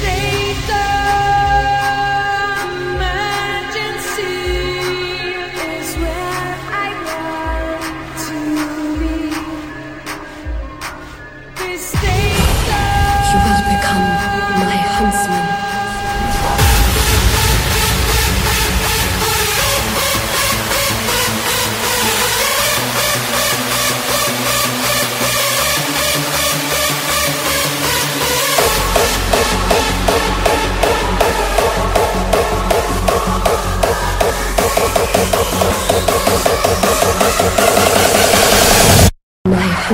stay.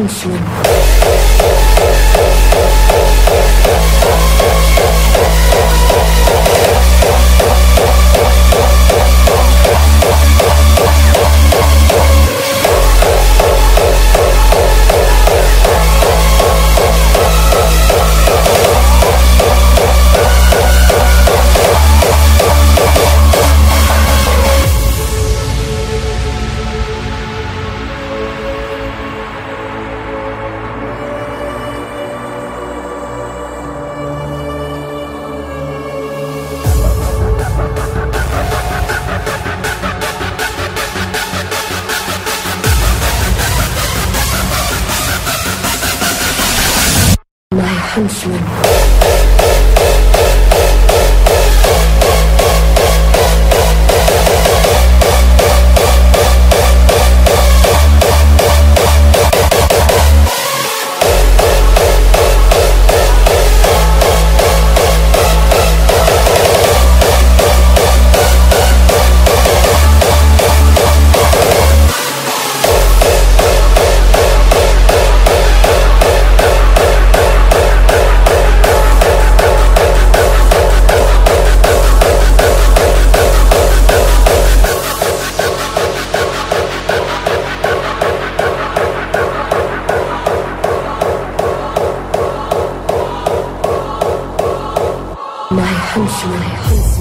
consumo. Huntsman. 奈恨谁？